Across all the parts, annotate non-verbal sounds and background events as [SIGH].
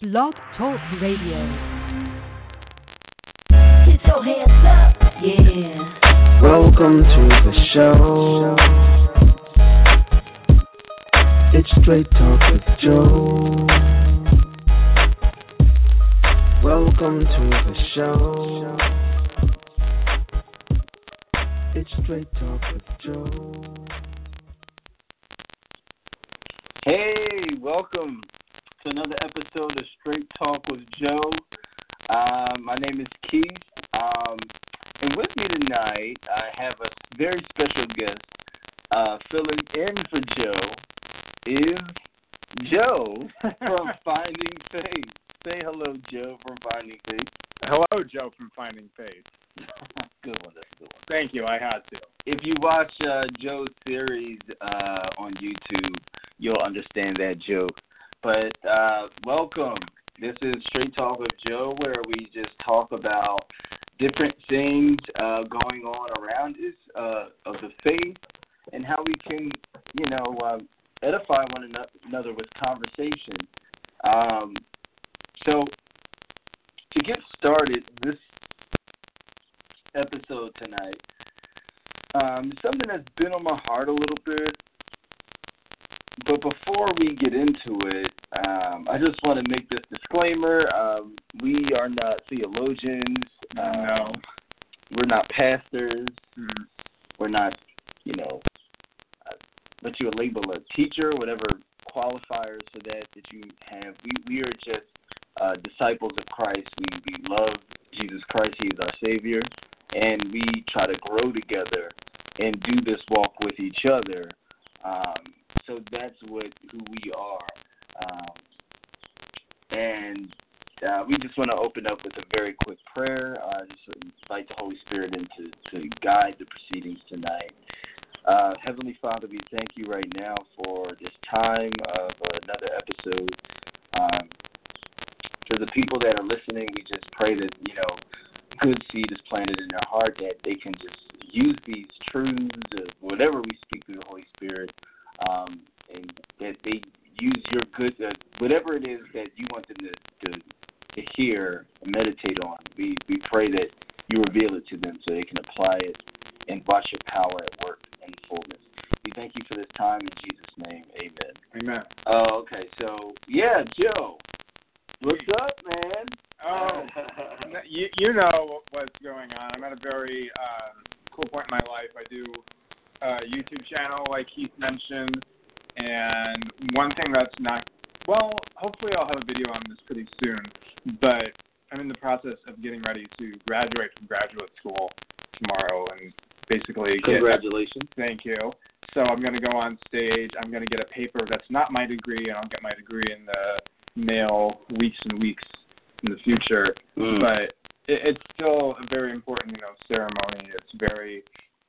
Blog Talk Radio. Get your hands up, yeah. Welcome to the show. It's Straight Talk with Joe. Welcome to the show. It's Straight Talk with Joe. Hey, welcome to another episode of Straight Talk with Joe. Um, my name is Keith, um, and with me tonight I have a very special guest. Uh, filling in for Joe is Joe from [LAUGHS] Finding Faith. Say hello, Joe from Finding Faith. Hello, Joe from Finding Faith. [LAUGHS] good one, that's a good one. Thank you. I had to. If you watch uh, Joe's series uh, on YouTube, you'll understand that joke. But uh, welcome. This is Straight Talk with Joe, where we just talk about different things uh, going on around us uh, of the faith and how we can, you know, uh, edify one another with conversation. Um, so, to get started, this episode tonight, um, something that's been on my heart a little bit. But before we get into it, um, I just want to make this disclaimer. Um, we are not theologians. Um, No. We're not pastors. Mm. We're not, you know, uh, what you would label a teacher, whatever qualifiers for that that you have. We we are just uh, disciples of Christ. We we love Jesus Christ. He is our Savior, and we try to grow together and do this walk with each other. Um, so that's what who we are, um, and uh, we just want to open up with a very quick prayer. Uh, just invite the Holy Spirit in to, to guide the proceedings tonight. Uh, Heavenly Father, we thank you right now for this time of another episode. Um, the people that are listening, we just pray that you know good seed is planted in their heart that they can just use these truths of whatever we speak through the Holy Spirit, um, and that they use your good uh, whatever it is that you want them to, to to hear and meditate on. We we pray that you reveal it to them so they can apply it and watch your power at work in fullness. We thank you for this time in Jesus' name. Amen. Amen. Oh, okay. So yeah, Joe, what's up, man? Oh, [LAUGHS] you you know what's going on. I'm at a very um, cool point in my life. I do a YouTube channel, like Keith mentioned, and one thing that's not well. Hopefully, I'll have a video on this pretty soon. But I'm in the process of getting ready to graduate from graduate school tomorrow, and basically get Congratulations. Thank you. So I'm going to go on stage. I'm going to get a paper that's not my degree, and I'll get my degree in the mail weeks and weeks in the future. Mm. But it, it's still a very important, you know, ceremony. It's very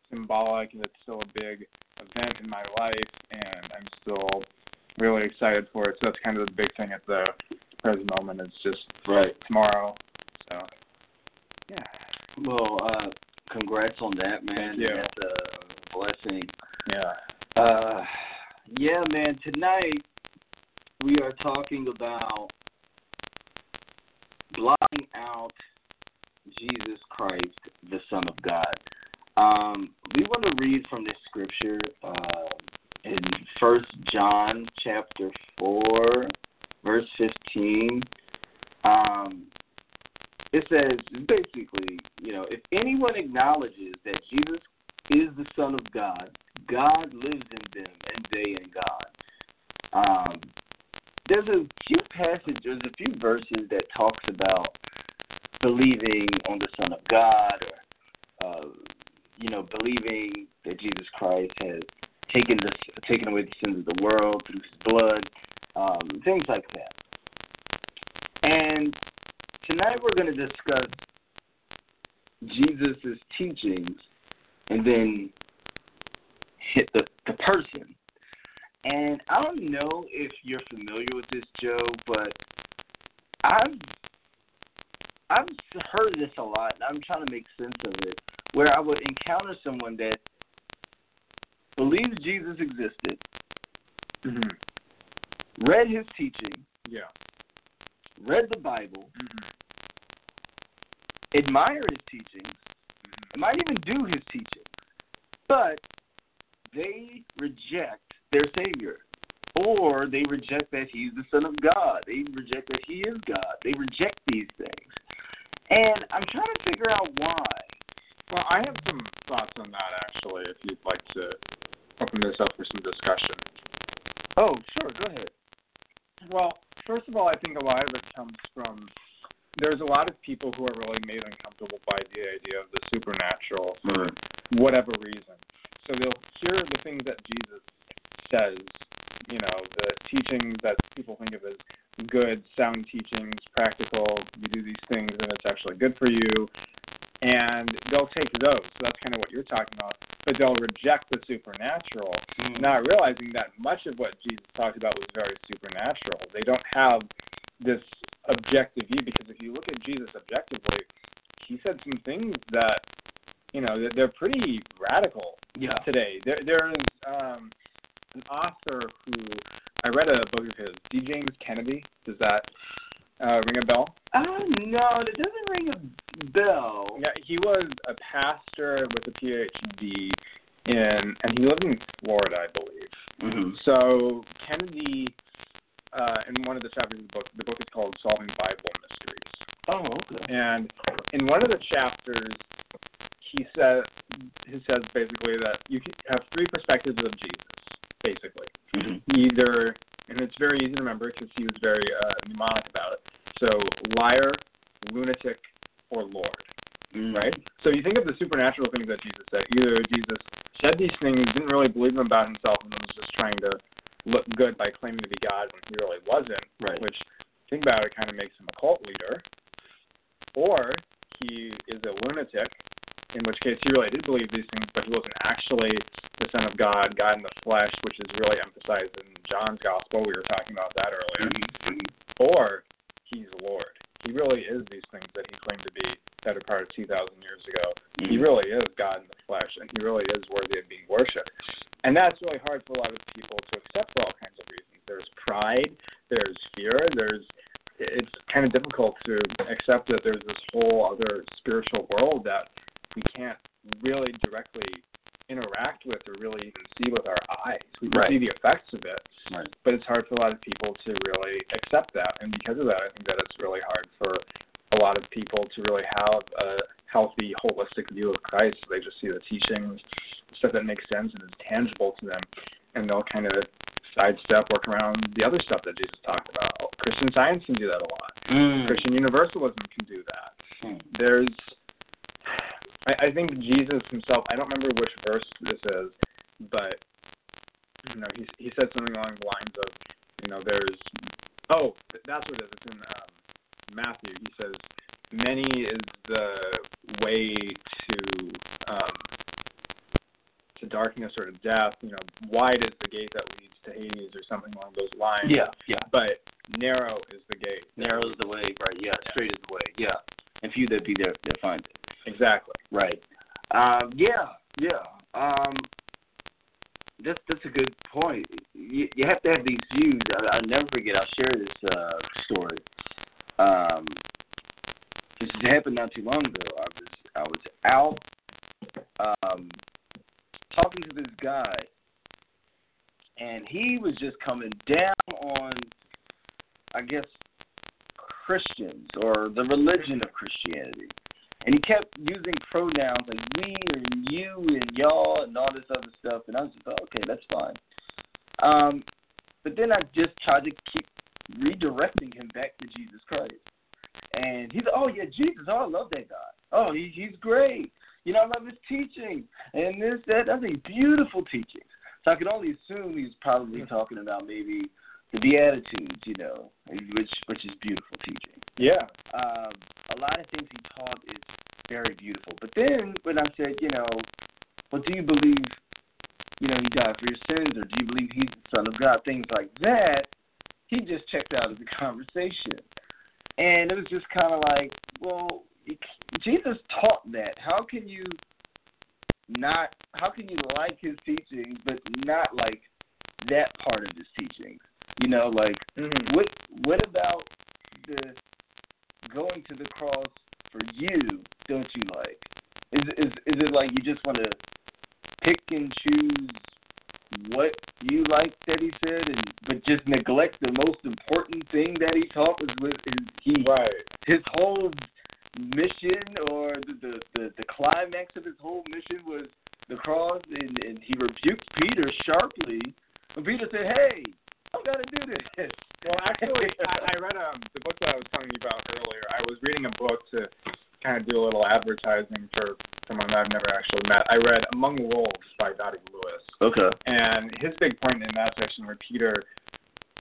symbolic, and it's still a big event in my life, and I'm still really excited for it. So that's kind of the big thing at the present moment. It's just Right. tomorrow. So yeah. Well, uh, congrats on that, man. Thank you. That's a blessing. Yeah. Uh, yeah, man. Tonight we are talking about blotting out Jesus Christ, the Son of God. Um, we want to read from this scripture uh, in First John chapter four, verse fifteen. Um, it says basically, you know, if anyone acknowledges that Jesus is the Son of God, God lives in them and they in God. Um, there's a few passages, there's a few verses that talks about believing on the Son of God, or uh, you know, believing that Jesus Christ has taken the taken away the sins of the world through His blood, um, things like that. And tonight we're going to discuss Jesus' teachings and then hit the, the person. And I don't know if you're familiar with this, Joe, but I've I've heard this a lot, and I'm trying to make sense of it. Where I would encounter someone that believes Jesus existed, hmm read his teaching, Yeah. read the Bible, Mhm. admire his teachings, and might even do his teachings, but they reject their Savior. Or they reject that he's the Son of God. They reject that he is God. They reject these things. And I'm trying to figure out why. Well, I have some thoughts on that actually. If you'd like to open this up for some discussion. Oh, sure, go ahead. Well, first of all, I think a lot of it comes from there's a lot of people who are really made uncomfortable by the idea of the supernatural for mm. whatever reason. So they'll hear the things that Jesus says, you know, the teachings that people think of as good, sound teachings, practical, you do these things and it's actually good for you. And they'll take those. So that's kind of what you're talking about. But they'll reject the supernatural not realizing that much of what Jesus talked about was very supernatural. They don't have this objective view because if you look at Jesus objectively, he said some things that you know they're, they're pretty radical Yeah. today. There there is um, an author who I read a book of his, D. James Kennedy. Does that uh, ring a bell? Uh, no, it doesn't ring a bell. Yeah, he was a pastor with a PhD in, and he lived in Florida, I believe. Mm-hmm. So Kennedy, uh, in one of the chapters of the book, the book is called Solving Bible Mysteries, Oh, okay. and in one of the chapters, he says he says basically that you have three perspectives of Jesus, basically. Mm-hmm. Either, and it's very easy to remember because he was very uh, mnemonic about it. So liar, lunatic, or Lord Mm-hmm. right? So you think of the supernatural things that Jesus said. Either Jesus said these things, didn't really believe them about himself, and was just trying to look good by claiming to be God when he really wasn't. Right. Which, think about it, kind of makes him a cult leader. Or he is a lunatic, in which case he really did believe these things, but he wasn't actually the Son of God, God in the flesh, which is really emphasized in John's Gospel. We were talking about that earlier. Mm-hmm. Or he's Lord. He really is these things that he claimed to be better part of 2,000 years ago. He Mhm. really is God in the flesh, and he really is worthy of being worshipped. And that's really hard for a lot of people to accept for all kinds of reasons. There's pride, there's fear, there's it's kind of difficult to accept that there's this whole other spiritual world that we can't really directly interact with or really even see with our eyes. We can Right. see the effects of it, Right. but it's hard for a lot of people to really accept that. And because of that, I think that it's really hard for a lot of people to really have a healthy, holistic view of Christ. They just see the teachings, stuff that makes sense and is tangible to them, and they'll kind of sidestep, work around the other stuff that Jesus talked about. Christian Science can do that a lot. Mm. Christian Universalism can do that. Hmm. There's, I, I think Jesus himself. I don't remember which verse this is, but you know, he he said something along the lines of, you know, there's, oh, that's what it is. It's in um, Matthew. He says, many is the way to um, to darkness or to death. You know, wide is the gate that leads to Hades, or something along those lines. Yeah, yeah. But narrow is the gate. Narrows the way, right? Yeah, straight is the way. Yeah, and few that be there that find it. Exactly. Right. Um, yeah, yeah. Um, that's that's a good point. You, you have to have these views. I, I'll never forget. I'll share this uh, story. Um, this happened not too long ago. I was I was out um, talking to this guy, and he was just coming down on, I guess, Christians or the religion of Christianity. And he kept using pronouns like we and you and y'all and all this other stuff. And I was just like, okay, that's fine. Um, but then I just tried to keep redirecting him back to Jesus Christ. And he's like, oh, yeah, Jesus. Oh, I love that guy. Oh, he, he's great. You know, I love his teaching. And this, that. I think beautiful teachings. So I could only assume he was probably talking about maybe the Beatitudes, you know, which which is beautiful teaching Yeah. um, a lot of things he taught is very beautiful. But then when I said, you know, well, do you believe, you know, he died for your sins, or do you believe he's the Son of God? Things like that. He just checked out of the [LAUGHS] conversation, and it was just kind of like, well, Jesus taught that. How can you not? How can you like his teachings but not like that part of his teachings? You know, like Mm-hmm. what what about the going to the cross for you don't you like? Is is is it like you just want to pick and choose what you like that he said, and but just neglect the most important thing that he taught was with his he Right. his whole mission or the, the the the climax of his whole mission was the cross, and and he rebuked Peter sharply. And Peter said, "Hey, I'm gonna do this." Well, actually, I, I read um the book that I was telling you about earlier. I was reading a book to kind of do a little advertising for someone that I've never actually met. I read Among Wolves by Dottie Lewis, Okay. and his big point in that section where Peter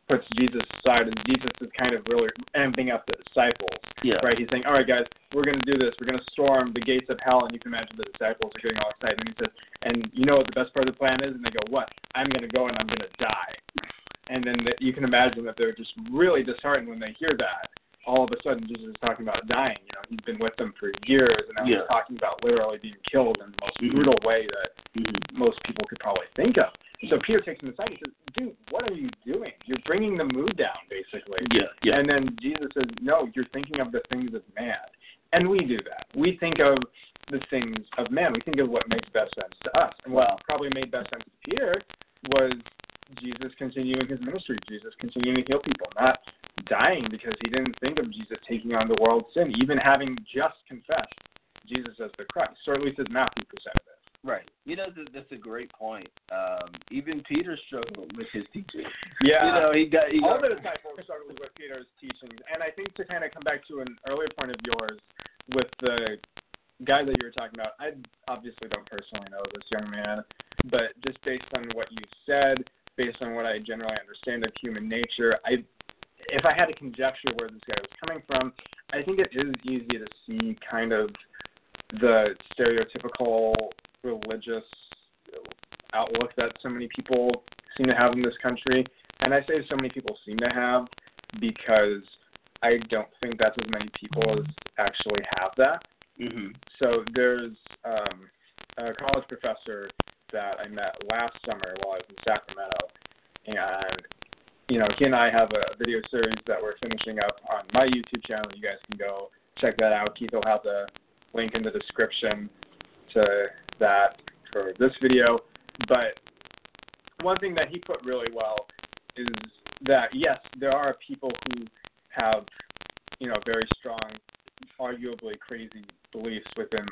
puts Jesus aside, and Jesus is kind of really amping up the disciples. Yeah. Right? He's saying, "All right, guys, we're going to do this. We're going to storm the gates of hell." And you can imagine the disciples are getting all excited. And he says, "And you know what the best part of the plan is?" And they go, "What? I'm going to go and I'm going to die." And then the, you can imagine that they're just really disheartened when they hear that. All of a sudden, Jesus is talking about dying. You know, he's been with them for years, and now Yeah. he's talking about literally being killed in the most Mhm. brutal way that Mhm. most people could probably think of. So Peter takes him aside. He says, "Dude, what are you doing? You're bringing the mood down, basically." Yeah. Yeah. And then Jesus says, No, you're thinking of the things of man. And we do that. We think of the things of man. We think of what makes best sense to us. And what Wow. probably made best sense to Peter was Jesus continuing his ministry, Jesus continuing to heal people, not dying because he didn't think of Jesus taking on the world's sin, even having just confessed Jesus as the Christ, or at least as Matthew presented it. Right. You know, th- that's a great point. Um, even Peter struggled with his teaching. Yeah. You know, he got he all got, the disciples struggled with Peter's teachings, and I think to kind of come back to an earlier point of yours with the guy that you were talking about, I obviously don't personally know this young man, but just based on what you said, based on what I generally understand of human nature, I if I had to conjecture where this guy was coming from, I think it is easy to see kind of the stereotypical religious outlook that so many people seem to have in this country. And I say so many people seem to have because I don't think that's as many people as actually have that. Mhm. So there's um, a college professor that I met last summer while I was in Sacramento, and you know he and I have a video series that we're finishing up on my YouTube channel. You guys can go check that out. Keith will have the link in the description to that for this video. But one thing that he put really well is that yes, there are people who have you know very strong, arguably crazy beliefs within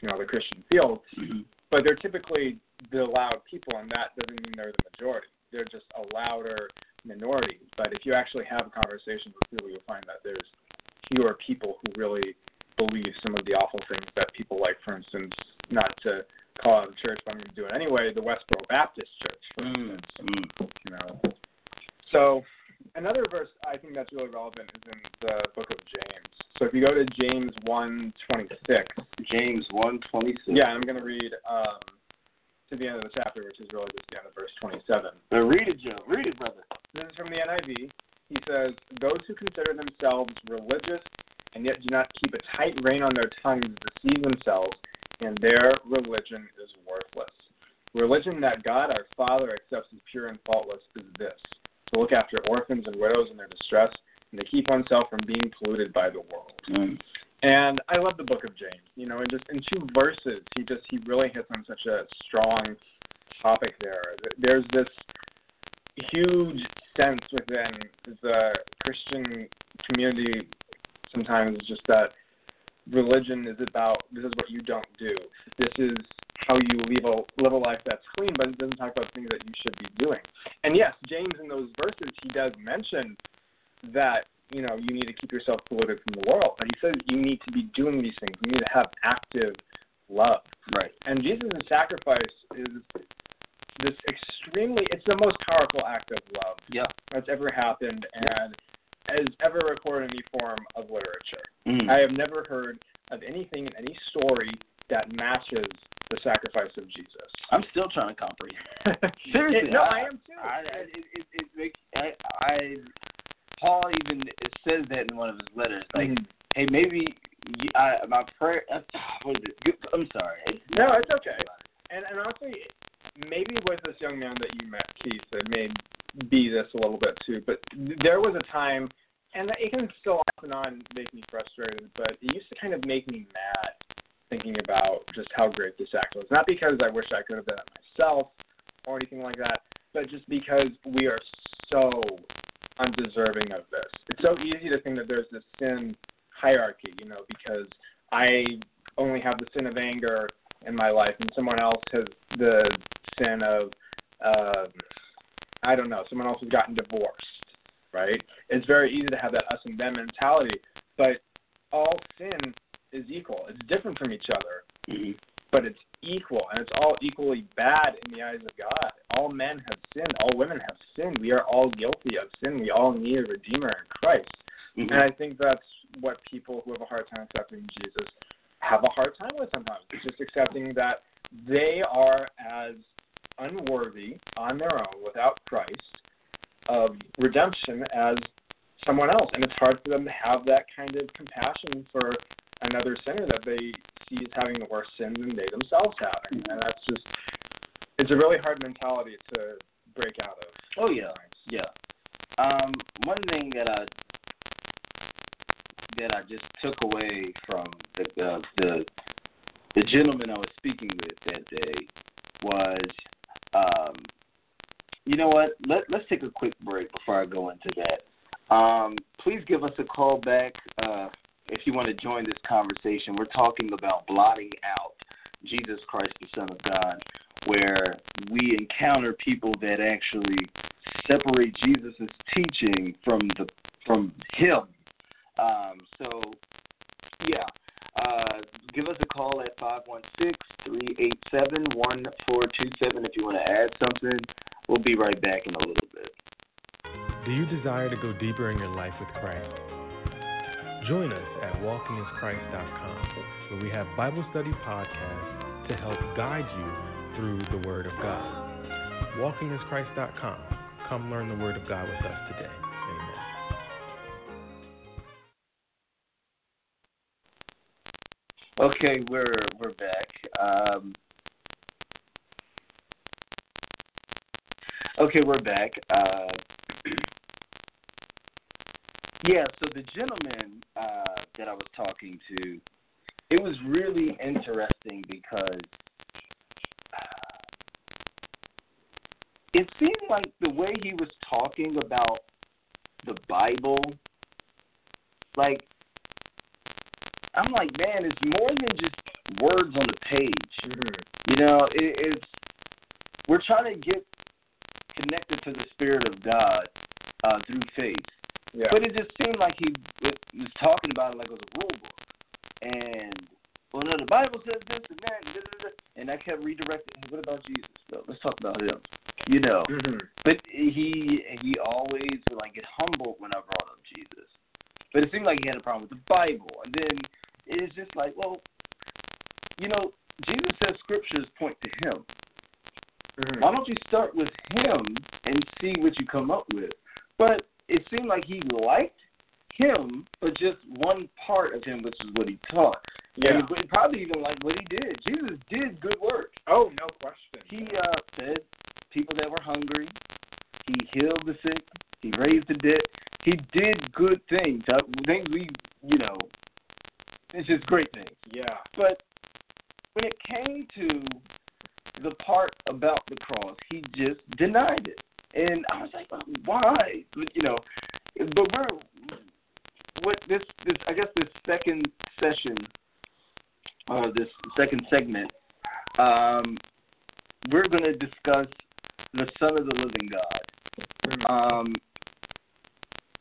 you know the Christian field, Mhm. but they're typically the loud people, and that doesn't mean they're the majority. They're just a louder minority. But if you actually have a conversation with people, you'll find that there's fewer people who really believe some of the awful things that people like, for instance, not to call out the church, but I'm going to do it anyway, the Westboro Baptist Church, for Mm, instance. mm. You know. So another verse I think that's really relevant is in the book of James. So if you go to James one twenty six, James one twenty six. yeah, I'm going to read um, to the end of the chapter, which is really just the end of verse 27. Now read it, Joe. Read it, brother. This is from the NIV. He says, Those who consider themselves religious and yet do not keep a tight rein on their tongues deceive themselves, and their religion is worthless. Religion that God our Father accepts as pure and faultless is this to look after orphans and widows in their distress, and to keep oneself from being polluted by the world. Mm. And I love the book of James. You know, in just in two verses, he just he really hits on such a strong topic there. There's this huge sense within the Christian community sometimes just that religion is about this is what you don't do. This is how you live a live a life that's clean, but it doesn't talk about things that you should be doing. And yes, James in those verses he does mention that you know you need to keep yourself polluted from the world, but he says you need to be doing these things. You need to have active love. Right. And Jesus' sacrifice is this extremely it's the most powerful act of love Yeah. that's ever happened and has ever recorded in any form of literature. Mm. I have never heard of anything in any story that matches the sacrifice of Jesus. I'm still trying to comprehend. [LAUGHS] Seriously, no, I- I am too. I, I, it, it, it I Paul even says that in one of his letters. Like, Mhm. hey, maybe you, I, my prayer. Uh, [SIGHS] what is it? I'm sorry. It's No, it's okay. And and honestly, maybe with this young man that you met, Keith, it may be this a little bit too. But there was a time and it can still off and on make me frustrated, but it used to kind of make me mad thinking about just how great this act was. Not because I wish I could have done it myself or anything like that, but just because we are so undeserving of this. It's so easy to think that there's this sin hierarchy, you know, because I only have the sin of anger in my life and someone else has the sin of uh, I don't know, someone else has gotten divorced, right? It's very easy to have that us and them mentality, but all sin is equal. It's different from each other, Mm-hmm. But it's equal, and it's all equally bad in the eyes of God. All men have sinned. All women have sinned. We are all guilty of sin. We all need a redeemer in Christ. Mhm. And I think that's what people who have a hard time accepting Jesus have a hard time with sometimes. It's just accepting that they are as unworthy on their own without Christ of redemption as someone else. And it's hard for them to have that kind of compassion for another sinner that they see as having the worse sin than they themselves have. And, that's just, it's a really hard mentality to break out of. Oh yeah, yeah. Um, one thing that I that I just took away from the uh, the the gentleman I was speaking with that day was, um, you know what? Let Let's take a quick break before I go into that. Um, please give us a call back uh, if you want to join this conversation. We're talking about blotting out Jesus Christ, the Son of God, where we encounter people that actually separate Jesus' teaching from the from him. Um, so, yeah, uh, give us a call at five one six three eight seven one four two seven if you want to add something. We'll be right back in a little bit. Do you desire to go deeper in your life with Christ? Join us at walkinginchrist.com, where we have Bible study podcasts to help guide you through the Word of God. Walkinginchrist.com. Come learn the Word of God with us today. Amen. Okay, we're we're back. Um, okay, we're back. Uh, [CLEARS THROAT] yeah, so the gentleman that I was talking to, it was really interesting because [SIGHS] it seemed like the way he was talking about the Bible, like I'm like, man, it's more than just words on the page. Mm-hmm. You know, it, it's we're trying to get connected to the Spirit of God uh, through faith. Yeah. But it just seemed like he was talking about it like it was a rule book. And well, no, the Bible says this and that, and, da, da, da, and I kept redirecting. Hey, what about Jesus? Though? Let's talk about him. You know. Mm-hmm. But he he always would like get humbled when I brought up Jesus. But it seemed like he had a problem with the Bible. And then it's just like, well, you know, Jesus says scriptures point to him. Mm-hmm. Why don't you start with him and see what you come up with? But it seemed like he liked him, but just one part of him, which is what he taught. Yeah. And he probably even liked what he did. Jesus did good work. Oh, no question. He uh, fed people that were hungry. He healed the sick. He raised the dead. He did good things. Uh, things we, you know, it's just great things. Yeah. But when it came to the part about the cross, he just denied it. And I was like, why? But, You know, but we're what this this I guess this second session or this second segment, um, we're going to discuss the Son of the Living God. Um,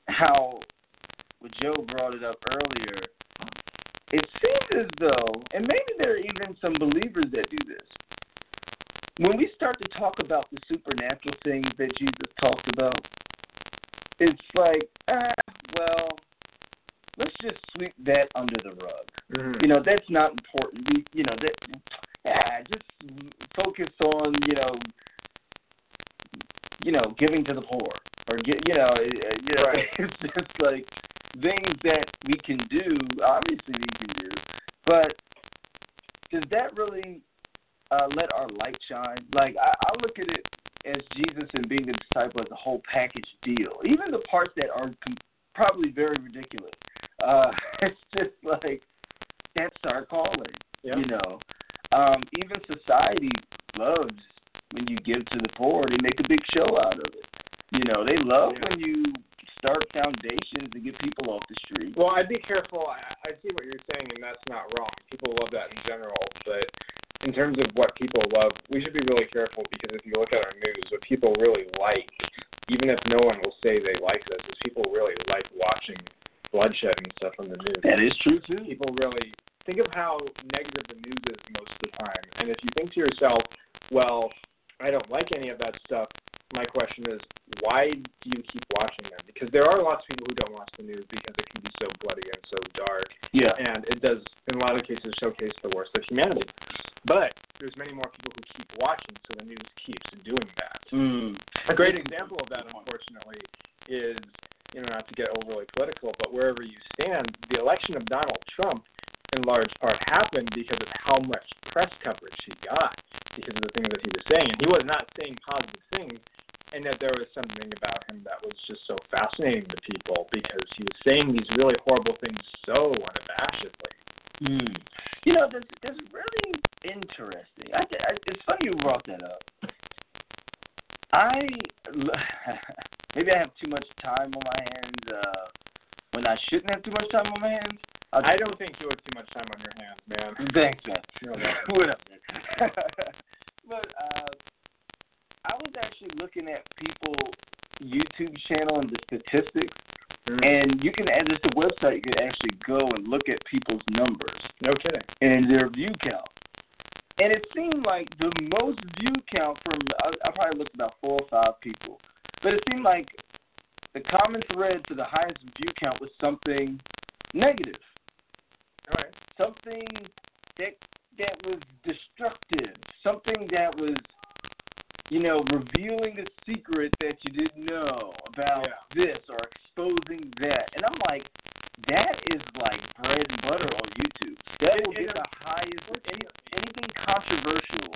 how what Joe brought it up earlier, it seems as though, and maybe there are even some believers that do this. When we start to talk about the supernatural things that Jesus talked about, it's like, ah, well, let's just sweep that under the rug. Mm-hmm. You know, that's not important. We, you know, that, yeah, just focus on, you know, you know, giving to the poor, or get, you know, uh, you know, Right. [LAUGHS] it's just like things that we can do. Obviously, we can do, but does that really uh, let our light shine? Like, I, I look at it as Jesus and being a disciple as a whole package deal. Even the parts that are com- probably very ridiculous. Uh, [LAUGHS] it's just like that's our calling, Yeah. you know. Um, even society loves when you give to the poor. They make a big show out of it. You know, they love Yeah. when you start foundations to get people off the street. Well, I'd be careful. I, I see what you're saying, and that's not wrong. People love that in general, but in terms of what people love, we should be really careful because if you look at our news, what people really like, even if no one will say they like this, is people really like watching bloodshed and stuff on the news. That is true too. people really think of how negative the news is most of the time. And if you think to yourself, well, I don't like any of that stuff, my question is, why do you keep watching them? Because there are lots of people who don't watch the news because it can be so bloody and so dark, Yeah. and it does, in a lot of cases, showcase the worst of humanity. But there's many more people who keep watching, so the news keeps doing that. Mm. A great example of that, unfortunately, is you know not to get overly political, but wherever you stand, the election of Donald Trump, in large part, happened because of how much press coverage he got because of the things that he was saying, and he was not saying positive things, and that there was something about him that was just so fascinating to people because he was saying these really horrible things so unabashedly. Mm. You know, that's that's really interesting. I, I, it's funny you brought that up. I [LAUGHS] maybe I have too much time on my hands uh, when I shouldn't have too much time on my hands. I don't think you have too much time on your hands, man. [LAUGHS] Thanks, man. What up, man? [LAUGHS] but uh, I was actually looking at people YouTube channel and the statistics, Mm. and you can add just a website. You can actually go and look at people's numbers No kidding. and their view count. And it seemed like the most view count from I, I probably looked about four or five people, but it seemed like the common thread to the highest view count was something negative. Something that that was destructive, something that was, you know, revealing a secret that you didn't know about Yeah. this or exposing that. And I'm like, that is like bread and butter on YouTube. That will get the highest any, anything controversial.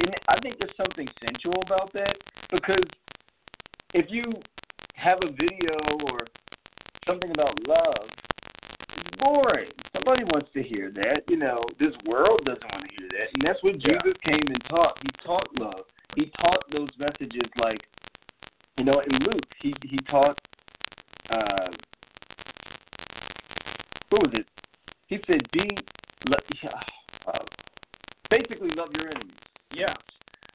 And I think there's something sensual about that because if you have a video or something about love, boring. Somebody wants to hear that. You know, this world doesn't want to hear that. And that's what Yeah. Jesus came and taught. He taught love. He taught those messages like, you know, in Luke, he he taught. Uh, what was it? He said, "Be, [SIGHS] uh, basically, love your enemies." Yeah.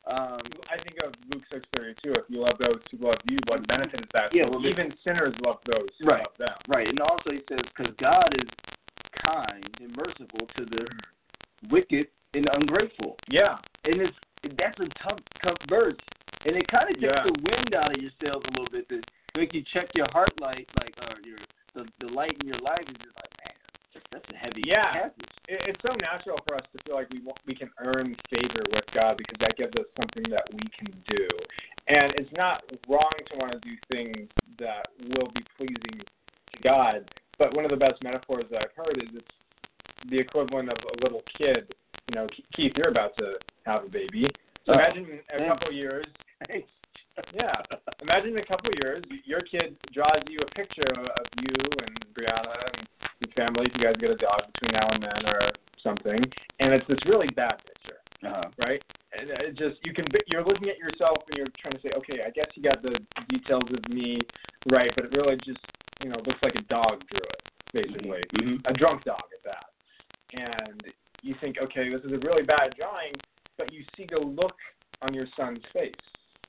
Um, I think of Luke six thirty two. If you love those who love you, what benefit is that? Yeah, well, even sinners love those who Right. love them. Right, and also he says, because God is kind and merciful to the wicked and ungrateful, Yeah. and it's that's a tough, tough verse, and it kind of takes Yeah. the wind out of your sails a little bit to make you check your heart light, like or your the the light in your life is just like, that's, a heavy Yeah. It's so natural for us to feel like we want, we can earn favor with God because that gives us something that we can do, and it's not wrong to want to do things that will be pleasing to God. But one of the best metaphors that I've heard is it's the equivalent of a little kid. You know, Keith, you're about to have a baby. So Oh, imagine a thanks. couple of years Yeah. Imagine in a couple of years, your kid draws you a picture of you and Brianna and your family. If you guys get a dog between now and then or something, and it's this really bad picture, uh-huh. right? And it just you can you're looking at yourself and you're trying to say, okay, I guess you got the details of me right, but it really just you know looks like a dog drew it, basically hmm a drunk dog at that. And you think, okay, this is a really bad drawing, but you see the look on your son's face.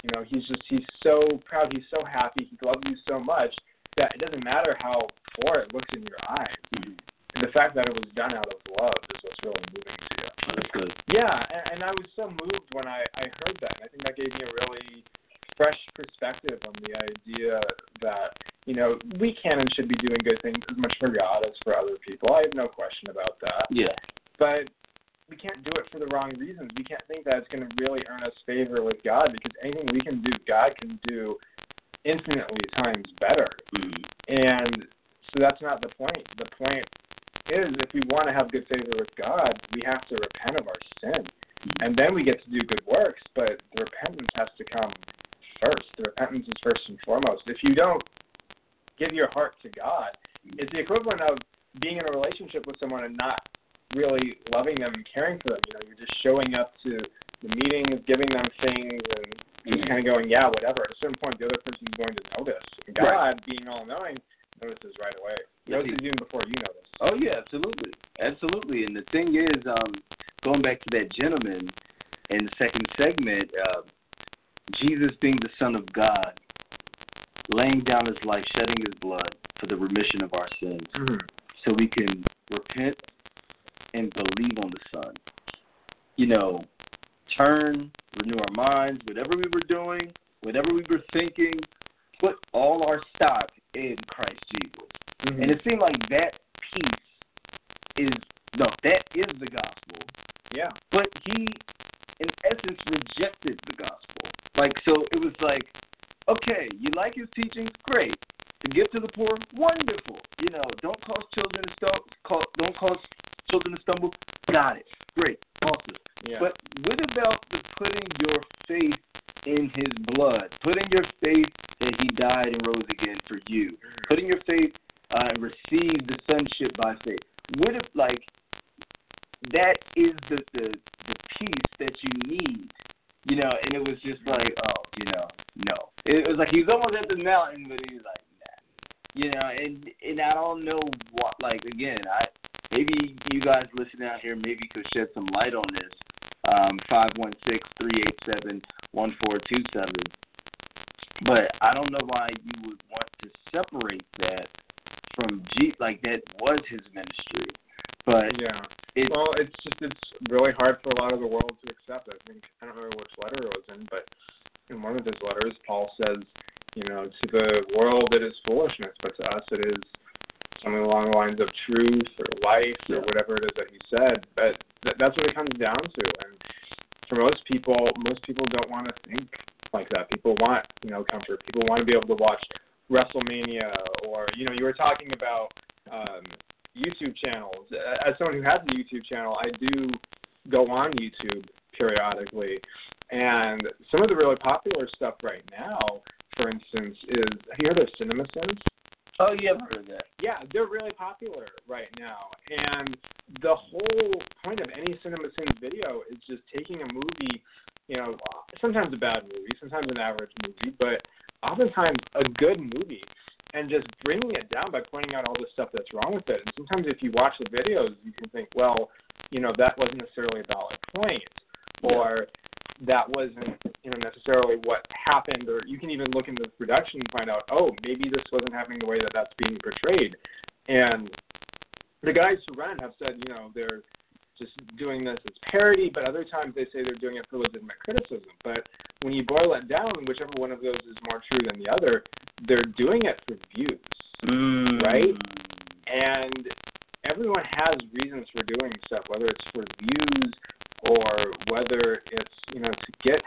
You know, he's just he's so proud, he's so happy, he loves you so much that it doesn't matter how poor it looks in your eyes. And the fact that it was done out of love is what's really moving to you. Oh, that's good. Yeah, and, and I was so moved when I, I heard that. I think that gave me a really fresh perspective on the idea that, you know, we can and should be doing good things as much for God as for other people. I have no question about that. Yeah. But we can't do it for the wrong reasons. We can't think that it's going to really earn us favor with God because anything we can do, God can do infinitely times better. And so that's not the point. The point is if we want to have good favor with God, we have to repent of our sin. And then we get to do good works, but the repentance has to come first. The repentance is first and foremost. If you don't give your heart to God. It's the equivalent of being in a relationship with someone and not really loving them and caring for them. You know, you're just showing up to the meetings, giving them things, and just kind of going, yeah, whatever. At a certain point, the other person's going to notice. And God, Right. being all knowing, notices right away. Notices even before you notice. Oh yeah, absolutely, absolutely. And the thing is, um, going back to that gentleman in the second segment, uh, Jesus being the Son of God, laying down His life, shedding His blood for the remission of our sins, so we can repent and believe on the Son. You know, turn, renew our minds, whatever we were doing, whatever we were thinking, put all our stock in Christ Jesus. Mm-hmm. And it seemed like that piece is no, that is the gospel. yeah. But he in essence rejected the gospel. Like so it was like, okay, you like his teachings, great. To give to the poor, wonderful. You know, don't cause children to cause, don't cause children to stumble. Got it. Great. Awesome. Yeah. But what about the putting your faith in his blood? Putting your faith that he died and rose again for you. Putting your faith uh, and receive the sonship by faith. What if like that is the, the the piece that you need? You know, and it was just like, oh, you know, no. It was like he's almost at the mountain, but he was like, nah. You know, and and I don't know what. Like again, I maybe you guys listening out here maybe could shed some light on this. Um, five one six three eight seven one four two seven. But I don't know why you would want to separate that from G. Like that was his ministry, but yeah. it. Well, it's just it's really hard for a lot of the world to accept. I think I don't remember which letter it was in, but in one of his letters, Paul says, you know, to the world it is foolishness, but to us it is something along the lines of truth or life or whatever it is that he said. But th- that's what it comes down to. And for most people, most people don't want to think like that. People want, you know, comfort. People want to be able to watch WrestleMania or, you know, you were talking about um, YouTube channels. As someone who has a YouTube channel, I do go on YouTube periodically. And some of the really popular stuff right now, for instance, is have you heard of CinemaSins? Oh, yeah, I've heard of that. Yeah, they're really popular right now. And the whole point of any CinemaSins video is just taking a movie, you know, sometimes a bad movie, sometimes an average movie, but oftentimes a good movie, and just bringing it down by pointing out all the stuff that's wrong with it. And sometimes if you watch the videos, you can think, well, you know, that wasn't necessarily a valid point, or that wasn't, you know, necessarily what happened, or you can even look into the production and find out, oh, maybe this wasn't happening the way that that's being portrayed. And the guys who run have said, you know, they're just doing this as parody, but other times they say they're doing it for legitimate criticism. But when you boil it down, whichever one of those is more true than the other, they're doing it for views. Mm. Right? And everyone has reasons for doing stuff, whether it's for views or whether it's, you know, to get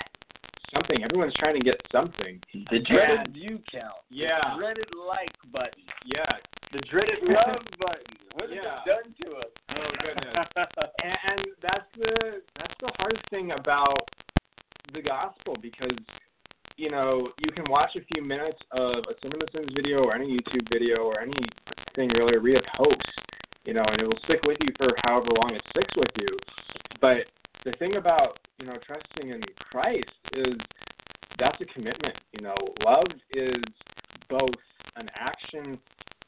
something. Everyone's trying to get something. The dreaded view count. Yeah. The dreaded like button. Yeah. The dreaded love button. What has Yeah. it done to us? Oh goodness. [LAUGHS] and, and that's the that's the hard thing about the gospel because you know you can watch a few minutes of a CinemaSins video or any YouTube video or anything really, read a post, you know, and it will stick with you for however long it sticks with you. But the thing about you know trusting in Christ is that's a commitment. You know, love is both an action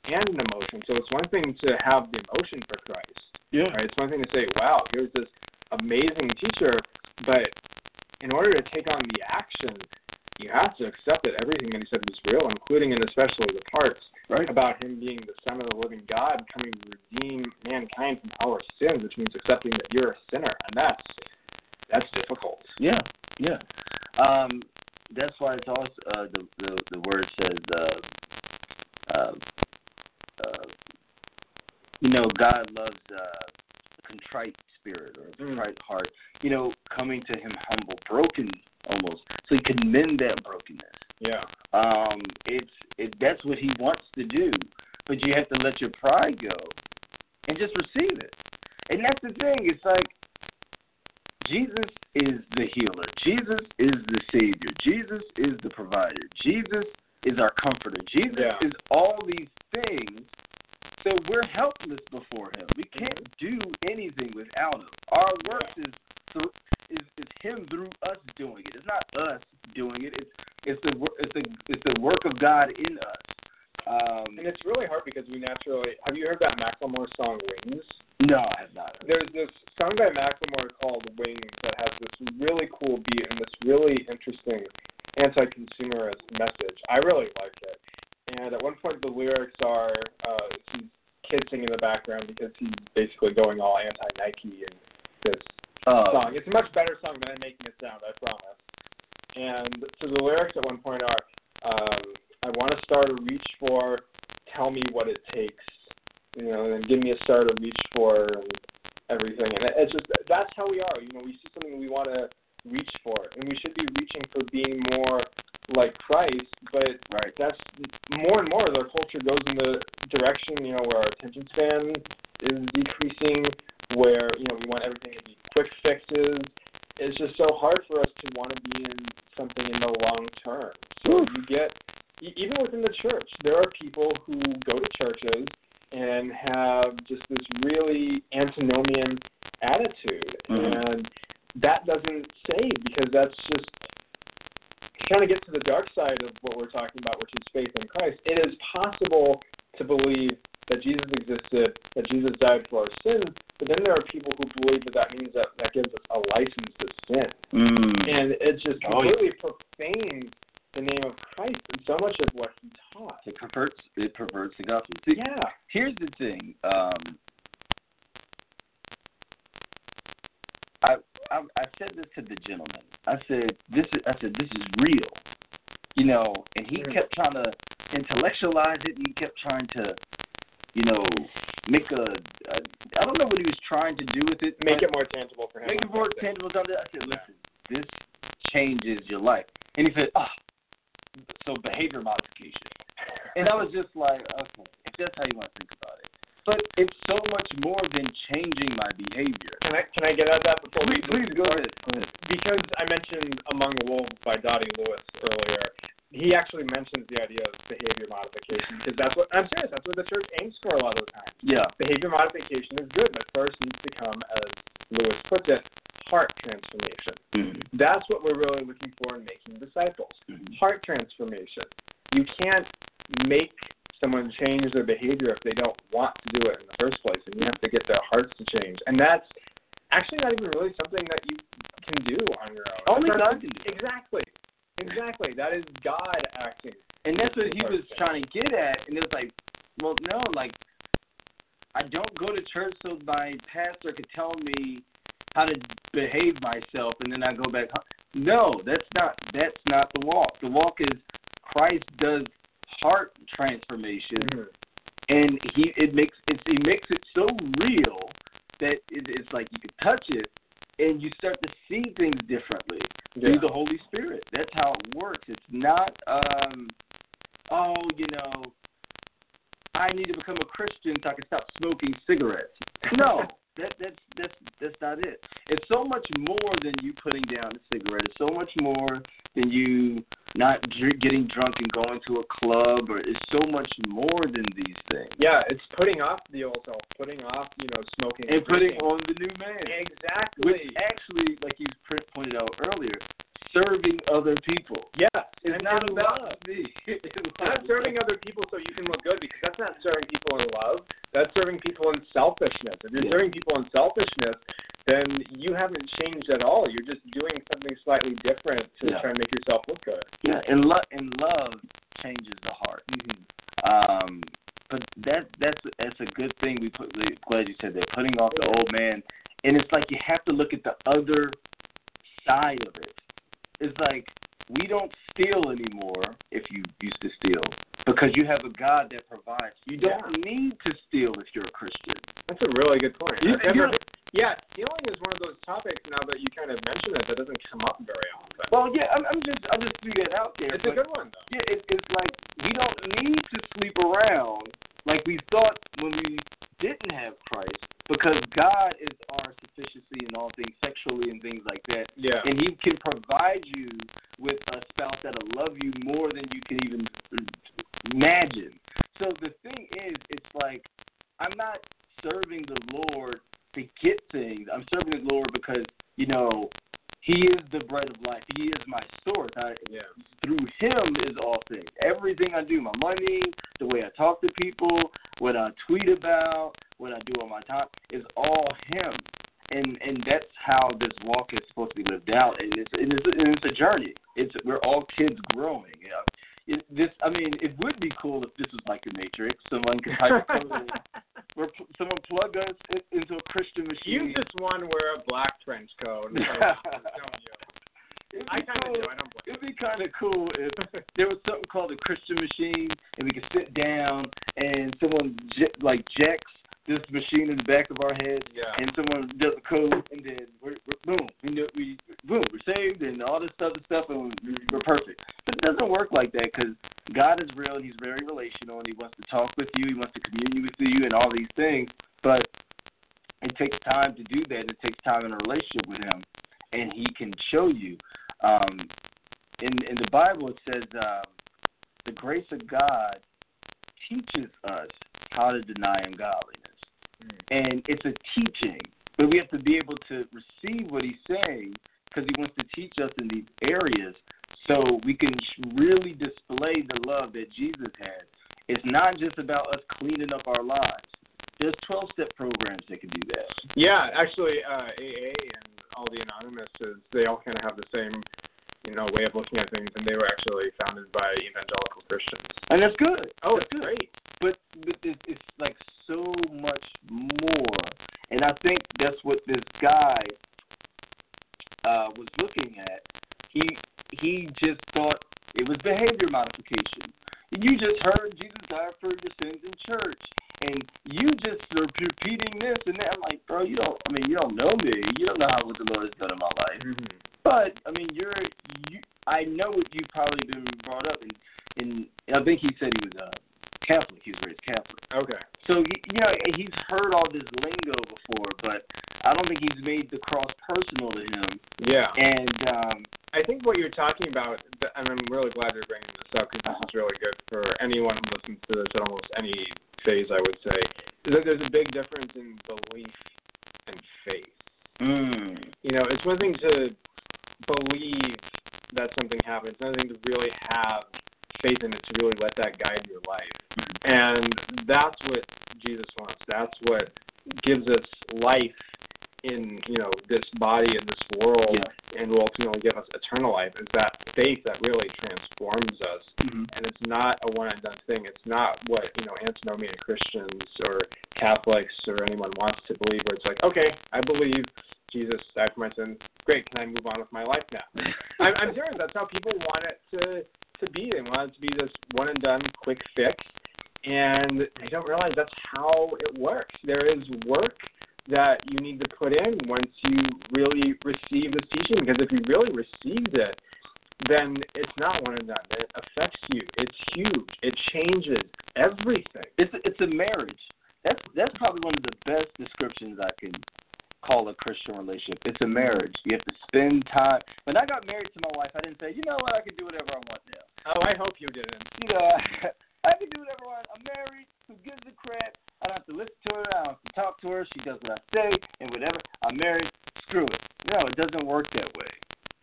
and an emotion. So it's one thing to have the emotion for Christ. Yeah. Right? It's one thing to say, wow, here's this amazing teacher, but in order to take on the action, you have to accept that everything that he said was real, including and especially the parts Right. about him being the Son of the living God, coming to redeem mankind from our sins, which means accepting that you're a sinner, and that's that's difficult. Yeah, yeah. Um, that's why it's also uh, the the the word says, uh, uh, uh, you know, God loves uh, a contrite spirit or a Mm. contrite heart. You know, coming to Him humble, broken almost, so He can mend that brokenness. Yeah. Um, it's it, that's what He wants to do, but you have to let your pride go and just receive it. And that's the thing. It's like Jesus is the healer. Jesus is the savior. Jesus is the provider. Jesus is our comforter. Jesus Yeah. is all these things. So we're helpless before him. We can't do anything without him. Our works is through is, is him through us doing it. It's not us doing it. It's it's the it's the it's the work of God in us. Um, And it's really hard because we naturally. Have you heard that Macklemore song "Wings"? No, I have not. There's this song by Macklemore called "Wings" that has this really cool beat and this really interesting anti-consumerist message. I really like it. And at one point, the lyrics are uh, he's kid singing in the background because he's basically going all anti-Nike in this Uh, song. It's a much better song than I'm making it sound, I promise. And so the lyrics at one point are, um, "I want a star to reach for, tell me what it takes, you know, and give me a star to reach for, and everything." And it's just that's how we are. You know, we see something we want to reach for, and we should be reaching for being more like Christ. But right. that's more and more as our culture goes in the direction, you know, where our attention span is decreasing, where, you know, we want everything to be quick fixes. It's just so hard for us to want to be in something in the long term. So you get, even within the church, there are people who go to churches and have just this really antinomian attitude. Mhm. And that doesn't save because that's just trying to get to the dark side of what we're talking about, which is faith in Christ, it is possible to believe that Jesus existed, that Jesus died for our sins, but then there are people who believe that that means that that gives us a license to sin. Mm. And it just Oh, yeah. completely profanes the name of Christ and so much of what he taught. It perverts it perverts the gospel. See, Yeah. here's the thing. Um, I, I I said this to the gentleman. I said this is I said this is real, you know. And he Mhm. kept trying to intellectualize it. And he kept trying to, you know, make a, a I don't know what he was trying to do with it. Make it more tangible for him. make it more tangible. I said, listen, this changes your life. And he said, ah, so behavior modification. [LAUGHS] And I was just like, okay, if that's how you want to think about it. But it's so much more than changing my behavior. Can I can I get at that before Please, we please go ahead. Go ahead. because I mentioned Among the Wolves by Dottie Lewis earlier, he actually mentions the idea of behavior modification because that's what I'm serious. That's what the church aims for a lot of the time. Yeah. Behavior modification is good, but first needs to come, as Lewis puts it, heart transformation. Mhm. That's what we're really looking for in making disciples. Mhm. Heart transformation. You can't make someone change their behavior if they don't want to do it in the first place, and you have to get their hearts to change. And that's actually not even really something that you can do on your own. Only God can do. Exactly. Exactly. That is God acting. And that's what he was trying to get at. And it was like, well, no, like, I don't go to church so my pastor could tell me how to behave myself, and then I go back home. No, that's not. That's not the walk. The walk is Christ does heart transformation, Mhm. and he it makes it's, he makes it so real that it, it's like you can touch it, and you start to see things differently Yeah. through the Holy Spirit. That's how it works. It's not, um, oh, you know, I need to become a Christian so I can stop smoking cigarettes. No, [LAUGHS] that that's that's that's not it. It's so much more than you putting down a cigarette. It's so much more than you not dr- getting drunk and going to a club. Or it's so much more than these things. Yeah, it's putting off the old self, putting off, you know, smoking And putting on the new man. Exactly. Which actually, like you pointed out earlier, serving other people. Yeah, It's and not about love. me. [LAUGHS] It's not serving other people so you can look good because that's not serving people in love. That's serving people in selfishness. If you're Yeah. serving people in selfishness, then you haven't changed at all. You're just doing something slightly different to Yeah. try and make yourself look good. Yeah, and love and love changes the heart. Um, but that that's that's a good thing. We put. we- Glad you said that. Putting off the old man, and it's like you have to look at the other side of it. It's like we don't steal anymore if you used to steal because you have a God that provides. You don't need to steal if you're a Christian. That's a really good point. You- never- yeah, stealing is one of those topics now that you kind of mention it that doesn't come up very often. Well, yeah, I'm, I'm just I'm just throwing it out there. it's a good one though. Yeah, it, it's like we don't need to sleep around like we thought when we didn't have Christ because God is our sufficiency in all things sexually and things like that. Yeah. And he can provide you with a spouse that'll love you more than you can even imagine. So the thing is, it's like I'm not serving the Lord to get things. I'm serving the Lord because, you know, he is the bread of life. He is my source. I, Yeah. through him is all things. Everything I do, my money, the way I talk to people, what I tweet about, what I do on my time, is all him. And and that's how this walk is supposed to be lived out. And it's and it's, and it's a journey. It's we're all kids growing. You know? it, this I mean, it would be cool if this was like the Matrix. Someone could type a [LAUGHS] code where someone plug us into a Christian machine. You just want to wear a black trench coat. and [LAUGHS] don't you? It'd be I kind of cool. do. I don't blame It'd be kind of cool if [LAUGHS] there was something called a Christian machine, and we could sit down and someone j- like jacks this machine in the back of our head, Yeah. and someone does a code, and then we're, we're boom, we know we boom, we're saved, and all this other stuff, and we're perfect. But it doesn't work like that because God is real, and He's very relational, and He wants to talk with you, He wants to commune with you, and all these things. But it takes time to do that. It takes time in a relationship with Him, and He can show you. Um, in in the Bible, it says um, the grace of God teaches us how to deny ungodliness, and it's a teaching. But we have to be able to receive what He's saying because He wants to teach us in these areas, so we can really display the love that Jesus had. It's not just about us cleaning up our lives. There's 12 step programs that can do that. Yeah, actually, uh, AA and all the anonymouses, they all kind of have the same, you know, way of looking at things, and they were actually founded by evangelical Christians. And that's good. Oh, that's it's good. great. But, but it, it's like so much more. And I think that's what this guy uh, was looking at. He he just thought it was behavior modification. You just heard Jesus died for your sins in church, and you just are repeating this and that. I'm like, bro, you don't. I mean, you don't know me. You don't know how what the Lord has done in my life. Mm-hmm. But I mean, you're you. I know what you've probably been brought up in. and I think he said he was uh, Catholic. He was raised Catholic. Okay. So you know he's heard all this lingo before, but I don't think he's made the cross personal to him. Yeah. And um, I think what you're talking about, and I'm really glad you're bringing this up because this is really good for anyone who listens to this at almost any phase, I would say, is that there's a big difference in belief and faith. mm, You know, it's one thing to believe that something happens, it's another thing to really have faith in it, to really let that guide your life. And that's what Jesus wants. That's what gives us life in, you know, this body and this world Yeah. and will ultimately give us eternal life is that faith that really transforms us. mhm. And it's not a one and done thing. It's not what, you know, antinomian Christians or Catholics or anyone wants to believe where it's like, okay, I believe Jesus died for my sins. Great, can I move on with my life now? [LAUGHS] I'm, I'm serious. That's how people want it to to be. They want it to be this one and done, quick fix, and they don't realize that's how it works. There is work that you need to put in once you really receive this teaching. Because if you really received it, then it's not one and done. It affects you. It's huge. It changes everything. It's it's a marriage. That's that's probably one of the best descriptions I can call a Christian relationship. It's a marriage. You have to spend time. When I got married to my wife, I didn't say, you know what, I can do whatever I want now. Oh, I hope you didn't. You [LAUGHS] know, I can do whatever I want. I'm married. Who gives a crap? I don't have to listen to her. I don't have to talk to her. She does what I say and whatever. I'm married. Screw it. No, it doesn't work that way.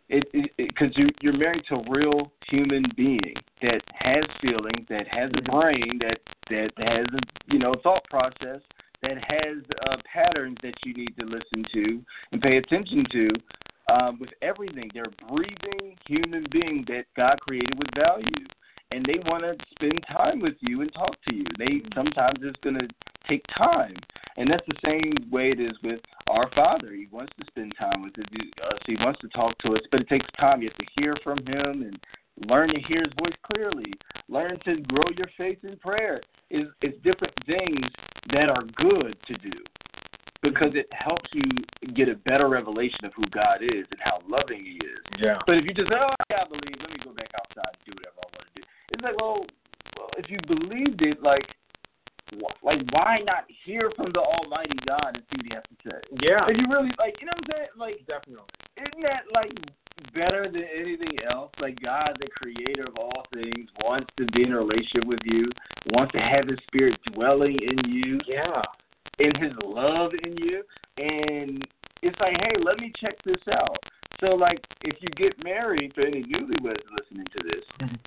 It because you you're married to a real human being that has feelings, that has a brain, that that has a you know thought process, that has uh, patterns that you need to listen to and pay attention to. Um, with everything, they're a breathing human being that God created with value and they want to spend time with you and talk to you. They sometimes it's going to take time, and that's the same way it is with our Father. He wants to spend time with us. He wants to talk to us, but it takes time. You have to hear from Him and learn to hear His voice clearly. Learn to grow your faith in prayer. Is it's different things that are good to do because it helps you get a better revelation of who God is and how loving He is. Yeah. But if you just say, oh, yeah, I believe, let me go back outside and do whatever I want to do. It's like, well, well, if you believed it, like, wh- like why not hear from the Almighty God and see what He has to say? Yeah, If you really like, you know what I'm saying? Like, definitely. isn't that like better than anything else? Like God, the Creator of all things, wants to be in a relationship with you, wants to have His Spirit dwelling in you, Yeah. in His love in you, and it's like, hey, let me check this out. So, like, if you get married, for any newlyweds listening to this, Mhm.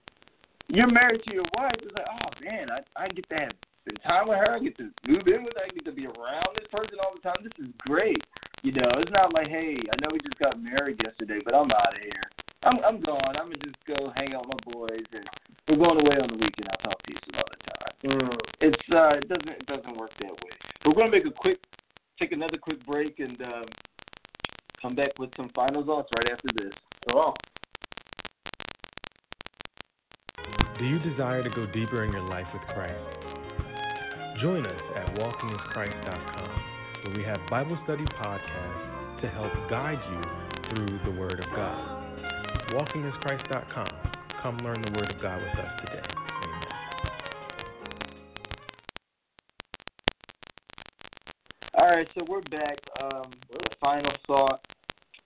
you're married to your wife. It's like, oh man, I I get to have spend time with her. I get to move in with her. I get to be around this person all the time. This is great. You know, it's not like, hey, I know we just got married yesterday, but I'm out of here. I'm I'm gone. I'm gonna just go hang out with my boys, and we're going away on the weekend. I'll talk to you some other time. Mm. It's uh, it doesn't it doesn't work that way. We're gonna make a quick, take another quick break, and um, come back with some final thoughts right after this. Cool. Do you desire to go deeper in your life with Christ? Join us at walkinginChrist.com, where we have Bible study podcasts to help guide you through the Word of God. WalkingInChrist.com. Come learn the Word of God with us today. Amen. All right, so we're back. Um, with a final thought.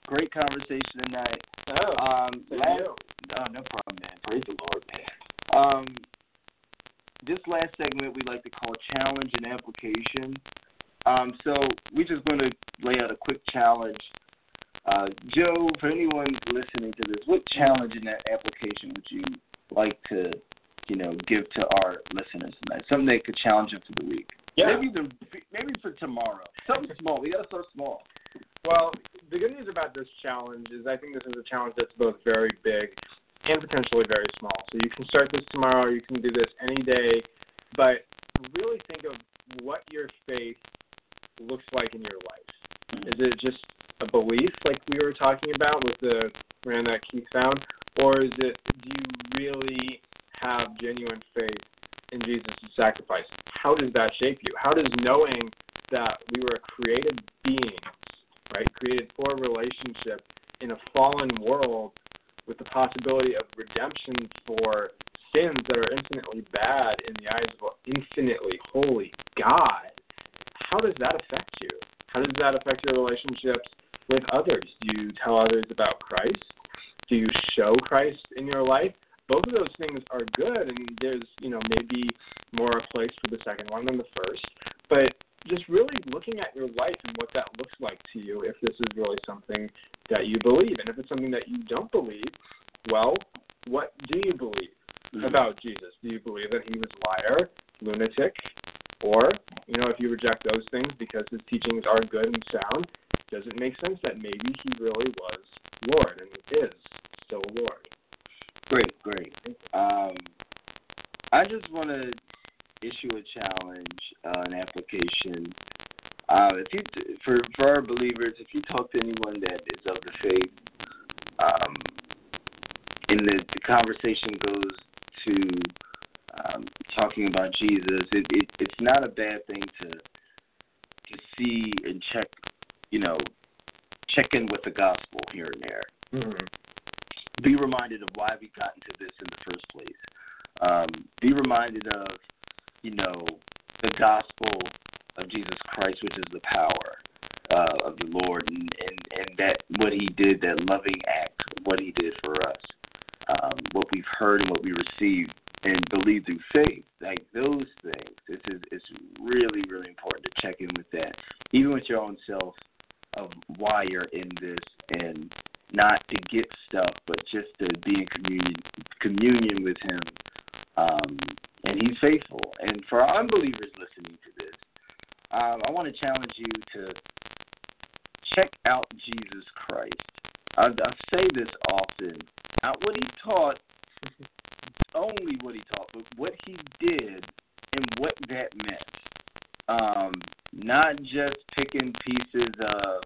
Great conversation tonight. Oh, Um, thank last, you. oh, no problem, man. Praise the Lord, man. Um, this last segment we like to call challenge and application. Um, so we're just going to lay out a quick challenge. Uh, Joe, for anyone listening to this, what challenge and that application would you like to, you know, give to our listeners tonight? Something that could challenge them for the week. Yeah. Maybe the maybe for tomorrow. Something small. We gotta start small. Well, the good news about this challenge is I think this is a challenge that's both very big and potentially very small. So you can start this tomorrow, you can do this any day, but really think of what your faith looks like in your life. Is it just a belief like we were talking about with the man that Keith found, or is it do you really have genuine faith in Jesus' sacrifice? How does that shape you? How does knowing that we were created beings, right, created for a relationship in a fallen world with the possibility of redemption for sins that are infinitely bad in the eyes of an infinitely holy God, how does that affect you? How does that affect your relationships with others? Do you tell others about Christ? Do you show Christ in your life? Both of those things are good, and there's, you know, maybe more a place for the second one than the first. But just really looking at your life and what that looks like to you, if this is really something that you believe, and if it's something that you don't believe, well, what do you believe about Jesus? Do you believe that he was a liar, lunatic, or you know, if you reject those things because his teachings are good and sound, does it make sense that maybe he really was Lord and is still Lord? Great, great. Um, I just want to issue a challenge, uh, an application. Uh, if you, for for our believers, if you talk to anyone that is of the faith, um, and the, the conversation goes to um, talking about Jesus, it, it it's not a bad thing to to see and check, you know, check in with the gospel here and there Mm-hmm. be reminded of why we got into this in the first place. Um, be reminded of, you know, the gospel of Jesus Christ, which is the power uh, of the Lord, and, and and that what He did, that loving act, what He did for us, um, what we've heard and what we received and believe through faith, like those things. This is it's really really important to check in with that, even with your own self, of why you're in this and not to get stuff, but just to be in communion communion with Him. Um, and He's faithful. And for our unbelievers listening to this, um, I want to challenge you to check out Jesus Christ. I, I say this often. Not what He taught, [LAUGHS] only what He taught, but what He did and what that meant. Um, not just picking pieces of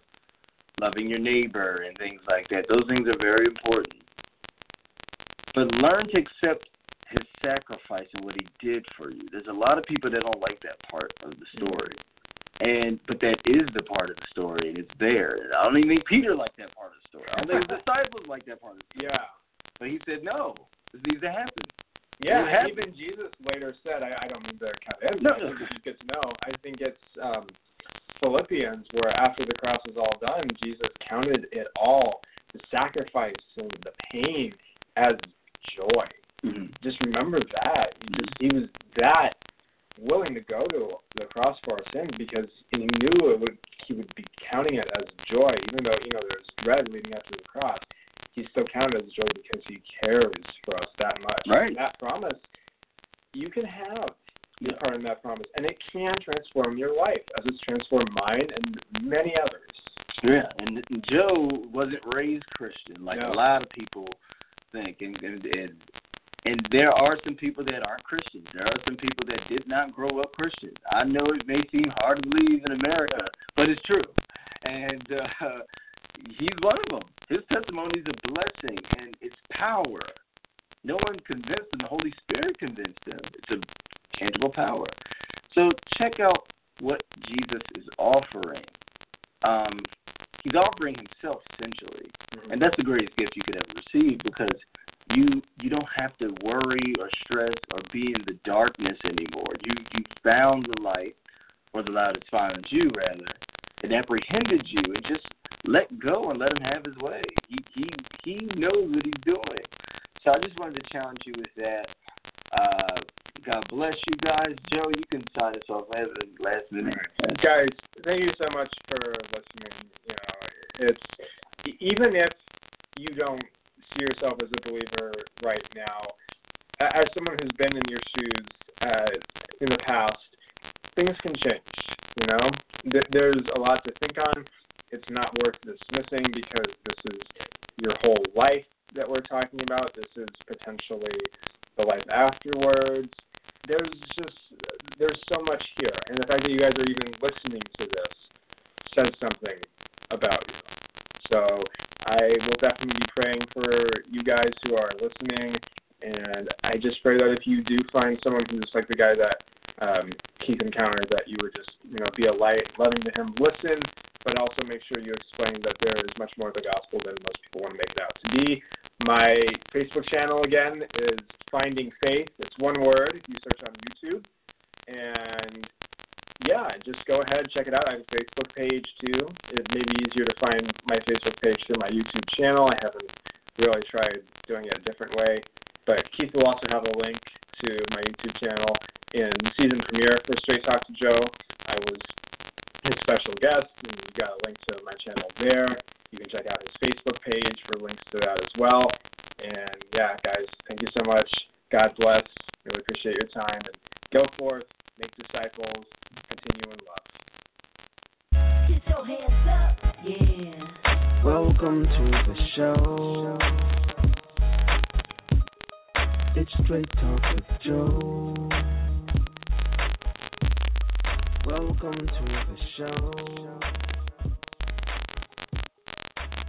loving your neighbor and things like that. Those things are very important. But learn to accept his sacrifice and what he did for you. There's a lot of people that don't like that part of the story. And but that is the part of the story and it's there. And I don't even think Peter liked that part of the story. I don't think his [LAUGHS] disciples liked that part of the story. Yeah. But he said, No, this needs to happen. Yeah, even Jesus later said, I, I don't mean to cut in, No, no. this is good to know. I think it's um, Philippians where after the cross was all done, Jesus counted it all, the sacrifice and the pain, as joy. Mhm. Just remember that. He just he was that willing to go to the cross for our sins because he knew it would he would be counting it as joy, even though you know there's dread leading up to the cross. He still counted it as joy because he cares for us that much. Right. And that promise you can have your Yeah. part in that promise, and it can transform your life as it's transformed mine and many others. Yeah, and Joe wasn't raised Christian like No. a lot of people think, and, and and and there are some people that aren't Christians. There are some people that did not grow up Christian. I know it may seem hard to believe in America, but it's true, and uh, [LAUGHS] he's one of them. His testimony is a blessing, and it's power. No one convinced him. The Holy Spirit convinced him. It's a tangible power. So check out what Jesus is offering. Um, he's offering himself essentially, and that's the greatest gift you could ever receive because you you don't have to worry or stress or be in the darkness anymore. You you found the light, or the light has found you rather, and apprehended you, and just let go and let him have his way. He he he knows what he's doing. So I just wanted to challenge you with that. Uh, God bless you guys. Joe, you can sign us off last, last minute. guys, thank you so much for listening. You know, it's even if you don't see yourself as a believer right now, as someone who's been in your shoes uh, in the past, things can change. You know, there's a lot to think on. It's not worth dismissing because this is your whole life that we're talking about. This is potentially the life afterwards there's just there's so much here, and the fact that you guys are even listening to this says something about you. So I will definitely be praying for you guys who are listening, and I just pray that if you do find someone who's like the guy that um, Keith encountered, that you would just you know be a light, loving to him, listen, but also make sure you explain that there is much more of the gospel than most people want to make it out to be. My Facebook channel again is Finding Faith. It's one word you search on YouTube. And yeah, just go ahead, check it out. I have a Facebook page too. It may be easier to find my Facebook page through my YouTube channel. I haven't really tried doing it a different way. But Keith will also have a link to my YouTube channel in season premiere for Straight Talk to Joe. I was his special guest, and you got a link to my channel there. You can check out his Facebook page for links to that as well. And yeah, guys, thank you so much. God bless. Really appreciate your time. And go forth, make disciples, continue in love. Get your hands up. Yeah. Welcome to the show. It's Straight Talk with Joe. Welcome to the show.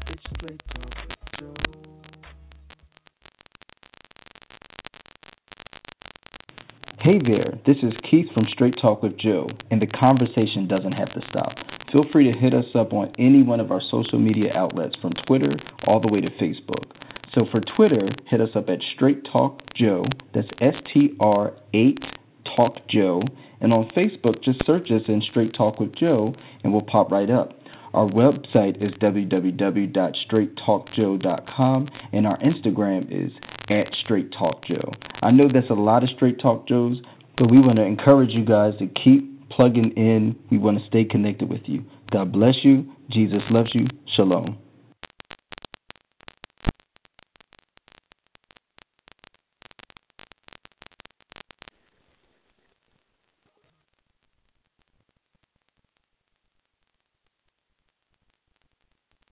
It's Straight Hey there, this is Keith from Straight Talk with Joe, and the conversation doesn't have to stop. Feel free to hit us up on any one of our social media outlets from Twitter all the way to Facebook. So for Twitter, hit us up at Straight Talk Joe, that's S T R 8 Talk Joe, and on Facebook, just search us in Straight Talk with Joe, and we'll pop right up. Our website is www.straighttalkjoe.com, and our Instagram is at Straight Talk Joe. I know that's a lot of Straight Talk Joes, but we want to encourage you guys to keep plugging in. We want to stay connected with you. God bless you. Jesus loves you. Shalom.